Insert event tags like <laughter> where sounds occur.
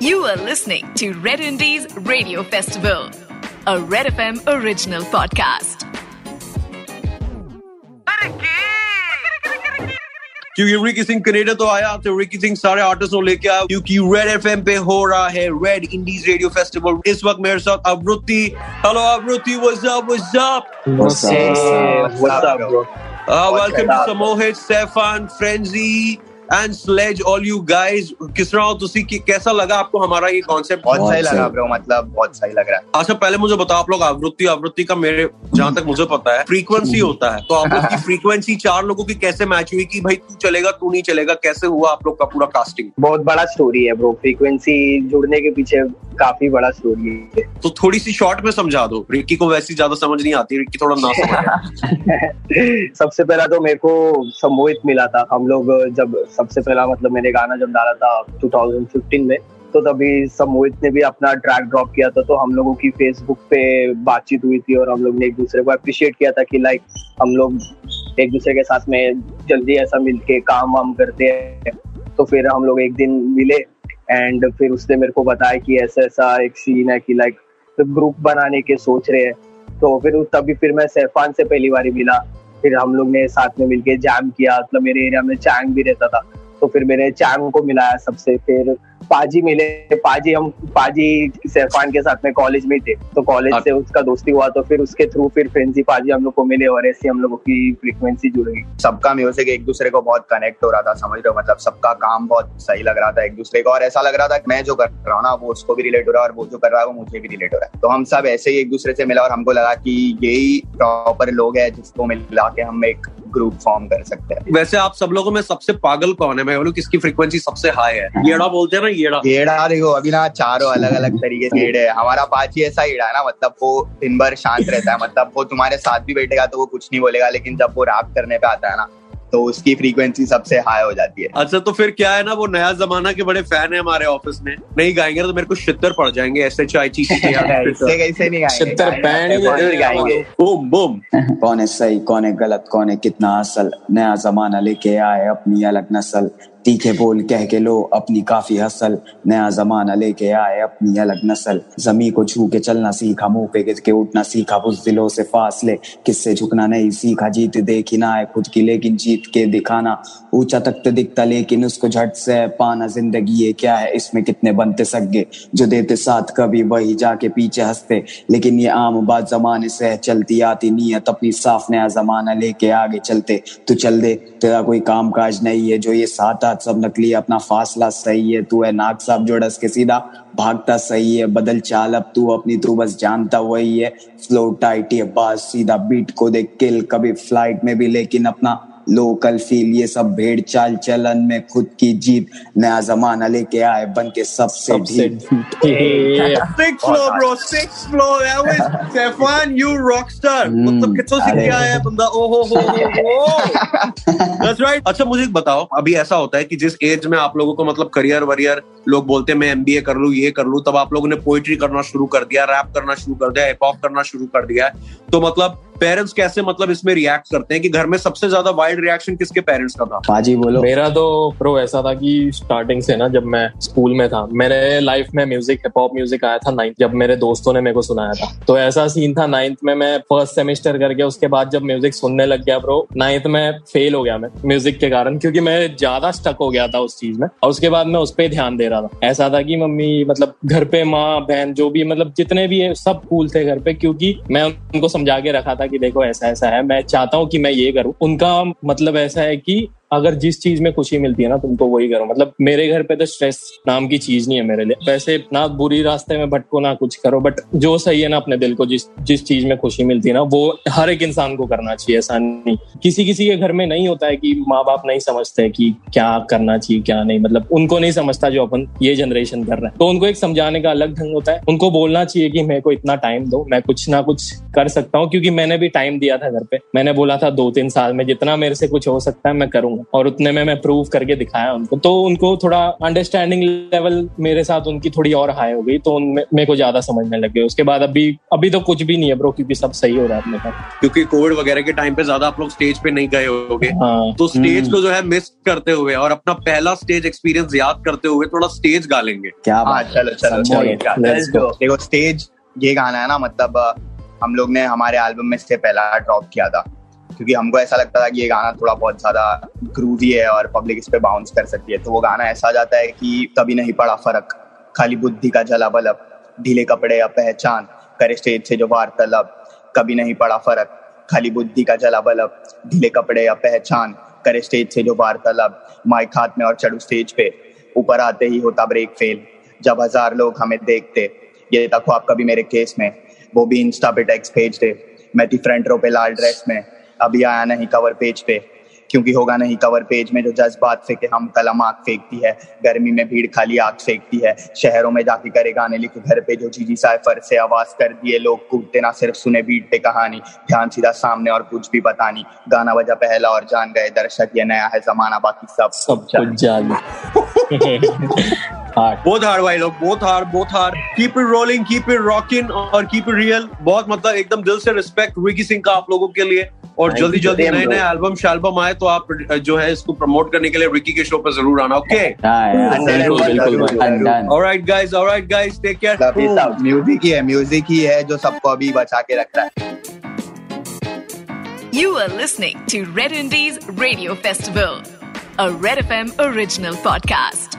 You are listening to Red Indies Radio Festival, a Red FM original podcast. क्योंकि Ricky Singh Canada तो आया तो Ricky Singh सारे artist को लेके आया क्योंकि रेड एफएम पे हो रहा है रेड इंडीज रेडियो फेस्टिवल इस वक्त मेरे साथ Avritti hello Avritti what's up what's up What's up? What's up, bro? Welcome to Samohit Stefan Frenzy and Sledge all you guys किस तरह हो तुसी? कि कैसा लगा आपको हमारा ये कॉन्सेप्ट बहुत सही लगा ब्रो मतलब बहुत सही लग रहा है। अच्छा पहले मुझे बताओ आप लोग आवृत्ति आवृत्ति का मेरे जहाँ तक मुझे पता है फ्रीक्वेंसी होता है। तो आप लोग की फ्रीक्वेंसी चार लोगों की कैसे मैच हुई कि भाई तू चलेगा तू नहीं चलेगा कैसे हुआ आप लोग का पूरा कास्टिंग बहुत बड़ा स्टोरी है ब्रो फ्रीक्वेंसी जुड़ने के पीछे काफ़ी बड़ा स्टोरी है तो थोड़ी सी शॉर्ट में समझा दो। रिक्की को वैसी ज़्यादा समझ नहीं आती रिक्की थोड़ा ना समझ। <laughs> सबसे पहला तो मेरे को सम्मोहित मिला था। हम लोग जब सबसे पहला मतलब मैंने गाना जब डाला था 2015 में तो तभी समोहित ने भी अपना ट्रैक ड्रॉप किया था तो हम लोगों की फेसबुक पे बातचीत हुई थी और हम लोग ने एक दूसरे को अप्रिशिएट किया था कि लाइक हम लोग एक दूसरे के साथ में जल्दी ऐसा मिलके काम वाम करते हैं। तो फिर हम लोग एक दिन मिले एंड फिर उसने मेरे को बताया कि ऐसा ऐसा एक सीन है कि लाइक तो ग्रुप बनाने के सोच रहे हैं। तो फिर तभी फिर मैं सैफान से पहली बार मिला। फिर हम लोग ने साथ में मिलके जैम किया मतलब मेरे एरिया में चैंग भी रहता था। तो फिर मैंने चैंग को मिलाया सबसे। फिर पाजी मिले पाजी हम पाजी सैफान के साथ में कॉलेज में थे। तो कॉलेज से उसका दोस्ती हुआ तो फिर उसके थ्रू फिर फ्रेंसी पाजी हम लोग को मिले और ऐसे हम लोगों की फ्रीक्वेंसी जुड़ गई। सबका म्यूज़िक एक दूसरे को बहुत कनेक्ट हो रहा था समझ रहे हो? मतलब सबका काम बहुत सही लग रहा था एक दूसरे को। और ऐसा लग रहा था मैं जो कर रहा हूँ ना वो उसको भी रिलेट हो रहा है और वो जो कर रहा है वो मुझे भी रिलेट हो रहा है। तो हम सब ऐसे ही एक दूसरे से मिला और हमको लगा कि यही प्रॉपर लोग है जिसको मिला के हम एक ग्रुप फॉर्म कर सकते हैं। वैसे आप सब लोगों में सबसे पागल कौन है? मैं बोलूँ किसकी फ्रीक्वेंसी सबसे हाई है? येड़ा बोलते हैं ना येड़ा। येड़ा देखो अभी ना चारों अलग अलग तरीके से येड़े है। हमारा पाची ऐसा येड़ा है ना मतलब वो दिन भर शांत रहता है। मतलब वो तुम्हारे साथ भी बैठेगा तो वो कुछ नहीं बोलेगा लेकिन जब वो रैप करने पे आता है ना तो उसकी फ्रीक्वेंसी सबसे हाई हो जाती है। अच्छा तो फिर क्या है ना वो नया जमाना के बड़े फ़ैन है हमारे ऑफ़िस में। नहीं गाएँगे तो मेरे को शितर पड़ जाएँगे ऐसे चाय चीज़ कैसे नहीं गाएँगे? <laughs> छिहत्तर बैंड गाएँगे। Boom boom. <laughs> कौन है सही कौन है गलत कौन है कितना असल नया जमाना लेके आए अपनी अलग नस्ल। तीखे बोल, कह के लो, अपनी काफ़ी हसल नया जमाना लेके आए, अपनी अलग नस्ल। जमी को छू के चलना सीखा, मुँह पे गिर के उठना सीखा बुजदिलों से फासले किससे झुकना नहीं सीखा, जीत देखी ना है खुद की, लेकिन जीत के दिखाना। ऊँचा तक तो दिखता, लेकिन उसको झट से पाना ज़िंदगी ये क्या है? इसमें कितने बनते सगे जो देते साथ कभी वही जाके पीछे हँसते। लेकिन ये आम बात जमाने से चलती आती नीयत अपनी साफ़ नया जमाना लेके आगे चलते। तू चल दे, तेरा कोई काम काज नहीं है जो ये साथ आठ सब नकली अपना फासला सही है, तू है नाग साहब जो डस के सीधा, भागता सही है, बदल चाल, अब तू अपनी तू बस जानता वही है फ्लो टाइट है, बास सीधा बीट को देख किल कभी फ़्लाइट में भी, लेकिन अपना लोकल फील ये सब भेड़ चाल चलन में खुद की जीत नया जमाना लेके आए बन के सबसे. हम्म, मतलब कितना सीख। है बंदा? ओ हो हो हो अच्छा मुझे बताओ अभी ऐसा होता है कि जिस एज में आप लोगों को मतलब करियर वरियर लोग बोलते हैं मैं एमबीए कर लूँ ये कर लूँ तब आप लोगों ने पोइट्री करना शुरू कर दिया रैप करना शुरू कर दिया हिप हॉप करना शुरू कर दिया तो मतलब पेरेंट्स कैसे मतलब इसमें रिएक्ट करते हैं कि घर में सबसे ज़्यादा वाइल्ड रिएक्शन किसके पेरेंट्स का था? पाजी बोलो। मेरा तो प्रो ऐसा था कि स्टार्टिंग से ना जब मैं स्कूल में था मेरे लाइफ में म्यूज़िक हिप हॉप म्यूज़िक आया था नाइन्थ जब मेरे दोस्तों ने मेरे को सुनाया था। तो ऐसा सीन था नाइन्थ में मैं फ़र्स्ट सेमेस्टर करके उसके बाद जब म्यूज़िक सुनने लग गया ब्रो नाइन्थ में फेल हो गया मैं म्यूज़िक के कारण क्योंकि मैं ज़्यादा स्टक हो गया था उस चीज़ में। और उसके बाद मैं उस पर ध्यान दे रहा था। ऐसा था कि मम्मी मतलब घर पे माँ बहन जो भी मतलब जितने भी है सब कूल थे घर पे क्योंकि मैं उनको समझा के रखा था कि देखो ऐसा ऐसा है, मैं चाहता हूँ कि मैं ये करूँ। उनका मतलब ऐसा है कि अगर जिस चीज़ में खुशी मिलती है ना, तुमको वही करो। मतलब मेरे घर पे तो स्ट्रेस नाम की चीज़ नहीं है मेरे लिए। वैसे ना बुरी रास्ते में भटको, ना कुछ करो बट जो सही है ना अपने दिल को, जिस जिस चीज़ में खुशी मिलती है ना, वो हर एक इंसान को करना चाहिए, ऐसा नहीं। किसी किसी के घर में नहीं होता है कि माँ बाप नहीं समझते कि क्या करना चाहिए, क्या नहीं। मतलब उनको नहीं समझता जो अपन ये जनरेशन कर रहे हैं। तो उनको एक समझाने का अलग ढंग होता है। उनको बोलना चाहिए कि मेरे को इतना टाइम दो, मैं कुछ ना कुछ कर सकता हूँ, क्योंकि मैंने भी टाइम दिया था घर पे। मैंने बोला था दो तीन साल में जितना मेरे से कुछ हो सकता है, मैं करूँगा। हूँ और उतने में मैं प्रूव करके दिखाया उनको। तो उनको थोड़ा अंडरस्टैंडिंग लेवल मेरे साथ उनकी थोड़ी और हाई हो गई तो उनमें मेरे को ज़्यादा समझने लग गए। उसके बाद अभी अभी तो कुछ भी नहीं है ब्रो क्योंकि सब सही हो रहा है अपने क्योंकि कोविड वगैरह के टाइम पे ज़्यादा आप लोग स्टेज पे नहीं गए होगे। हाँ। तो स्टेज हम्म। को जो है मिस करते हुए और अपना पहला स्टेज एक्सपीरियंस याद करते हुए थोड़ा स्टेज गा लेंगे क्या हाँ चलो चलो. देखो स्टेज ये गाना है ना मतलब हम लोग ने हमारे एल्बम में से पहला ड्रॉप किया था। क्योंकि हमको ऐसा लगता था कि ये गाना थोड़ा बहुत ज़्यादा ग्रूवी है और पब्लिक इस पे बाउंस कर सकती है। तो वो गाना ऐसा जाता है कि कभी नहीं पड़ा फ़र्क। खाली बुद्धि का जला बलब, ढीले कपड़े या पहचान, करे स्टेज से जो वार्तालाप, कभी नहीं पड़ा फ़र्क। खाली बुद्धि का जला बलब, ढीले कपड़े या पहचान, करे स्टेज से जो वार्तालाप, माइक हाथ में और चढ़ू स्टेज पे। ऊपर आते ही होता ब्रेक फेल जब हज़ार लोग हमें देखते, ये तक आप कभी मेरे केस में। वो भी इंस्टा पे टेक्स्ट भेज दे मैं थी फ्रंट रो पे लाल ड्रेस में। अभी आया नहीं कवर पेज पे क्योंकि होगा नहीं कवर पेज में जो जज्बात फेंके हम कलम आग फेंकती है गर्मी में भीड़ खाली आग फेंकती है शहरों में जाके करे गाने लिखे घर पे जो जीजी साइफर से आवाज़ कर दिए लोग कूदते ना सिर्फ़ सुने बीट पे कहानी ध्यान सीधा सामने और कुछ भी पता नहीं। गाना बजा पहला और जान गए दर्शक ये नया है जमाना बाकी सब सब <laughs> हाँ। बहुत हार्ड भाई लोग बहुत हार्ड बहुत hard keep it rolling keep it rocking और कीप इट रियल बहुत मतलब एकदम दिल से रिस्पेक्ट विकी सिंह का आप लोगों के लिए। और जल्दी जल्दी नए नए एल्बम शैल्बम आए तो आप जो है इसको प्रमोट करने के लिए विकी के शो पर ज़रूर आना ओके हाँ. Alright guys alright guys take care music ही है म्यूज़िक ही है जो सबको अभी बचा के रख रहा है। You are listening to Red Indies Radio Festival, a Red FM original podcast.